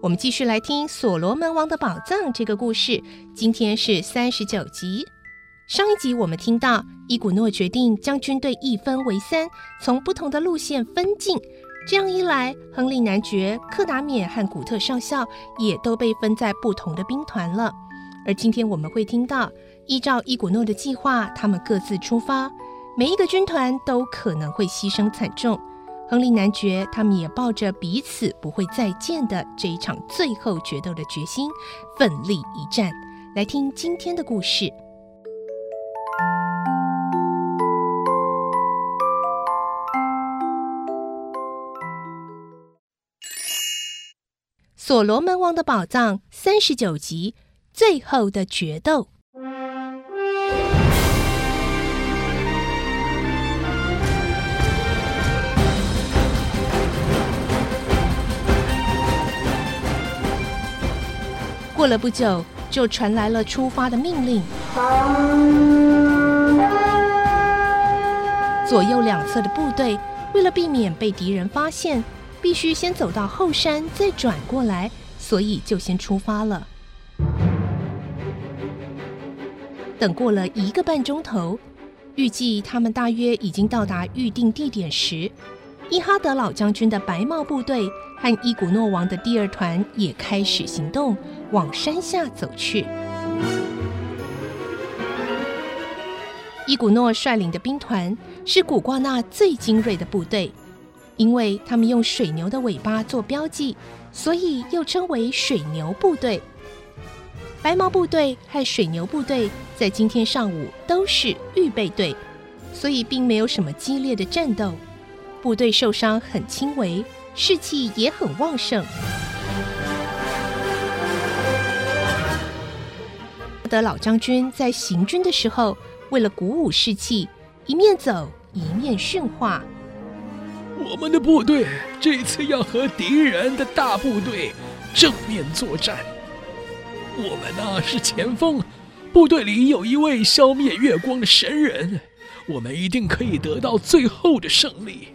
我们继续来听《所罗门王的宝藏》这个故事。今天是三十九集。上一集我们听到伊古诺决定将军队一分为三，从不同的路线分进。这样一来，亨利男爵、克达冕和古特上校也都被分在不同的兵团了。而今天我们会听到，依照伊古诺的计划，他们各自出发，每一个军团都可能会牺牲惨重。亨利男爵他们也抱着彼此不会再见的这一场最后决斗的决心，奋力一战。来听今天的故事，《所罗门王的宝藏》三十九集，最后的决斗。过了不久，就传来了出发的命令。左右两侧的部队为了避免被敌人发现，必须先走到后山，再转过来，所以就先出发了。等过了一个半钟头，预计他们大约已经到达预定地点时，伊哈德老将军的白帽部队和伊古诺王的第二团也开始行动。往山下走去。伊古诺率领的兵团是古挂纳最精锐的部队，因为他们用水牛的尾巴做标记，所以又称为水牛部队。白毛部队和水牛部队在今天上午都是预备队，所以并没有什么激烈的战斗。部队受伤很轻微，士气也很旺盛。的老将军在行军的时候，为了鼓舞士气，一面走一面训话：“我们的部队这次要和敌人的大部队正面作战。我们呢是前锋，部队里有一位消灭月光的神人，我们一定可以得到最后的胜利。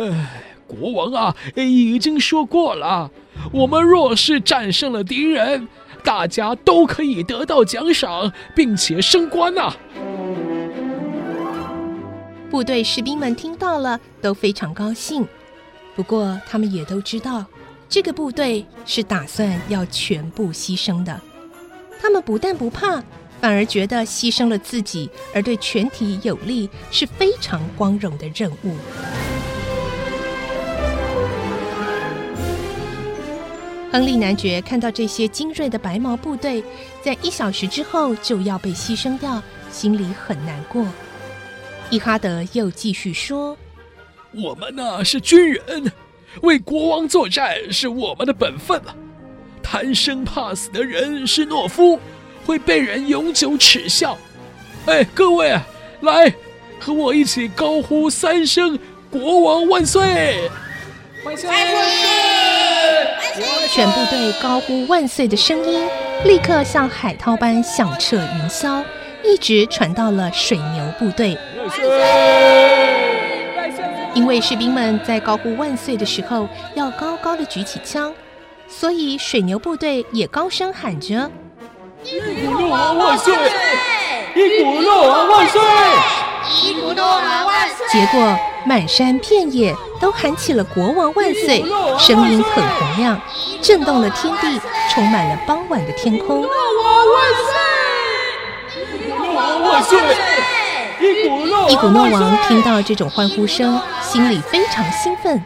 哎，国王啊，已经说过了，我们若是战胜了敌人。”大家都可以得到奖赏，并且升官呐！部队士兵们听到了都非常高兴，不过他们也都知道，这个部队是打算要全部牺牲的。他们不但不怕，反而觉得牺牲了自己而对全体有利，是非常光荣的任务。亨利男爵看到这些精锐的白毛部队在一小时之后就要被牺牲掉，心里很难过。伊哈德又继续说：“我们呢是军人，为国王作战是我们的本分啊！贪生怕死的人是懦夫，会被人永久耻笑。哎，各位，来和我一起高呼三声‘国王万岁’！万岁！”全部队高呼万岁的声音，立刻像海涛般响彻云霄，一直传到了水牛部队。因为士兵们在高呼万岁的时候要高高的举起枪，所以水牛部队也高声喊着：“伊古诺王万岁！伊古诺王万岁！伊古诺王万岁！”结果满山遍野都喊起了“国王万岁”，声音很洪亮。震动了天地，充满了傍晚的天空。万岁！伊古诺伊古诺王听到这种欢呼声，心里非常兴奋。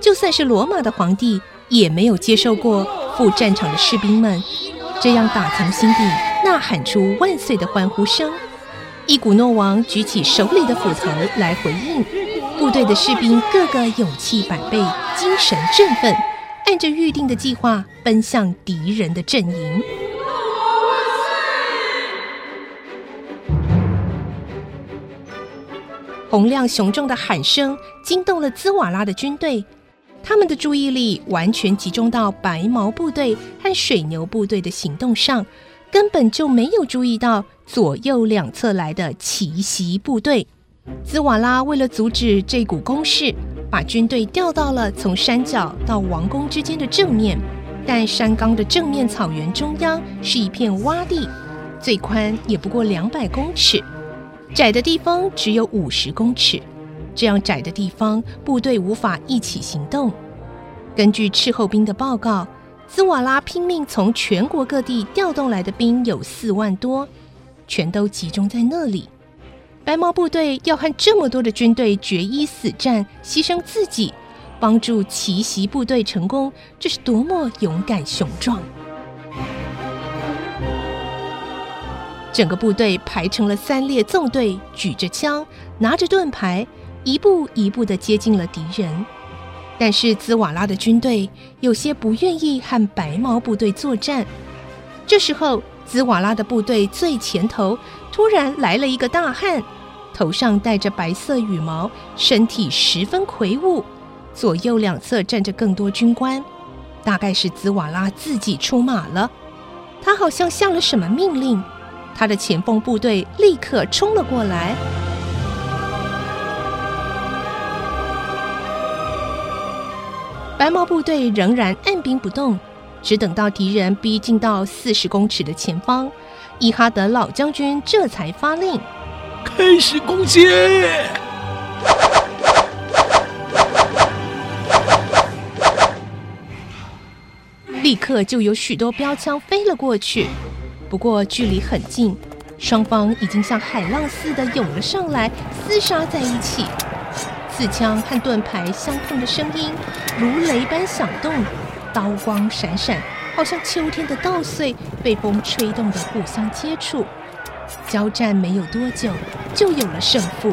就算是罗马的皇帝，也没有接受过赴战场的士兵们这样打从心底呐喊出万岁的欢呼声。伊古诺王举起手里的斧头来回应，部队的士兵个个勇气百倍，精神振奋，按着预定的计划奔向敌人的阵营。洪亮雄壮的喊声惊动了兹瓦拉的军队，他们的注意力完全集中到白毛部队和水牛部队的行动上，根本就没有注意到左右两侧来的奇袭部队。兹瓦拉为了阻止这股攻势，把军队调到了从山脚到王宫之间的正面，但山冈的正面草原中央是一片洼地，最宽也不过两百公尺。窄的地方只有五十公尺，这样窄的地方，部队无法一起行动。根据斥候兵的报告，兹瓦拉拼命从全国各地调动来的兵有四万多，全都集中在那里。白毛部队要和这么多的军队决一死战，牺牲自己，帮助奇袭部队成功，这是多么勇敢雄壮！整个部队排成了三列纵队，举着枪，拿着盾牌，一步一步的接近了敌人。但是兹瓦拉的军队有些不愿意和白毛部队作战。这时候，兹瓦拉的部队最前头突然来了一个大汉，头上戴着白色羽毛，身体十分魁梧，左右两侧站着更多军官，大概是兹瓦拉自己出马了。他好像下了什么命令。他的前锋部队立刻冲了过来，白毛部队仍然按兵不动，只等到敌人逼近到四十公尺的前方，伊哈德老将军这才发令：开始攻击！立刻就有许多标枪飞了过去。不过距离很近，双方已经像海浪似的涌了上来，厮杀在一起。刺枪和盾牌相碰的声音如雷般响动，刀光闪闪，好像秋天的稻穗被风吹动的互相接触。交战没有多久，就有了胜负。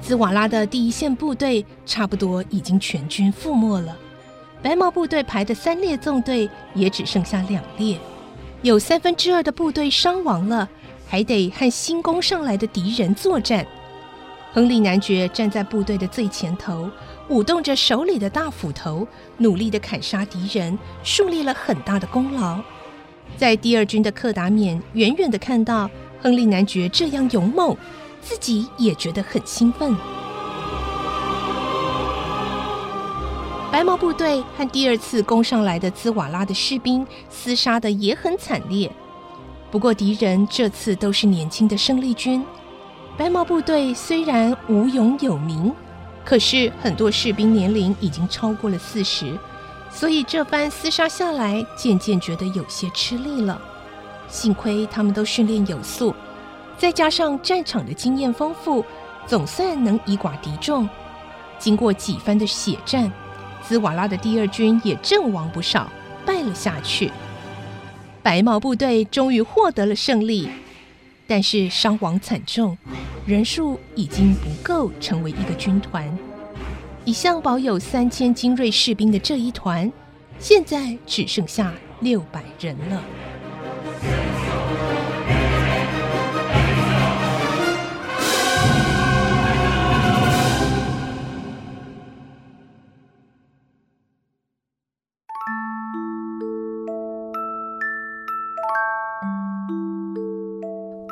兹瓦拉的第一线部队差不多已经全军覆没了，白毛部队排的三列纵队也只剩下两列，有三分之二的部队伤亡了，还得和新攻上来的敌人作战。亨利男爵站在部队的最前头，舞动着手里的大斧头，努力的砍杀敌人，树立了很大的功劳。在第二军的克达缅远远的看到亨利男爵这样勇猛。自己也觉得很兴奋。白毛部队和第二次攻上来的兹瓦拉的士兵厮杀的也很惨烈。不过敌人这次都是年轻的胜利军。白毛部队虽然无勇有名，可是很多士兵年龄已经超过了四十，所以这番厮杀下来，渐渐觉得有些吃力了。幸亏他们都训练有素。再加上战场的经验丰富，总算能以寡敌众。经过几番的血战，兹瓦拉的第二军也阵亡不少，败了下去。白毛部队终于获得了胜利，但是伤亡惨重，人数已经不够成为一个军团。一向保有三千精锐士兵的这一团，现在只剩下六百人了。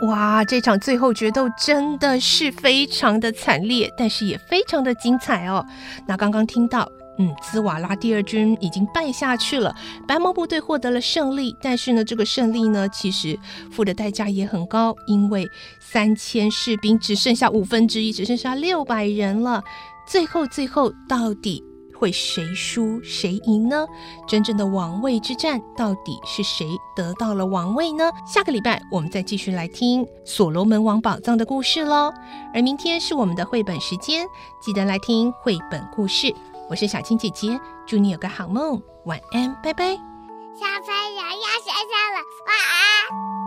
哇，这场最后决斗真的是非常的惨烈，但是也非常的精彩哦。那刚刚听到，嗯，兹瓦拉第二军已经败下去了，白毛部队获得了胜利，但是呢，这个胜利呢，其实付的代价也很高，因为三千士兵只剩下五分之一，只剩下六百人了。最后最后到底会谁输谁赢呢？真正的王位之战到底是谁得到了王位呢？下个礼拜我们再继续来听所罗门王宝藏的故事喽。而明天是我们的绘本时间，记得来听绘本故事。我是小青姐姐，祝你有个好梦，晚安，拜拜。小朋友要睡觉了，晚安。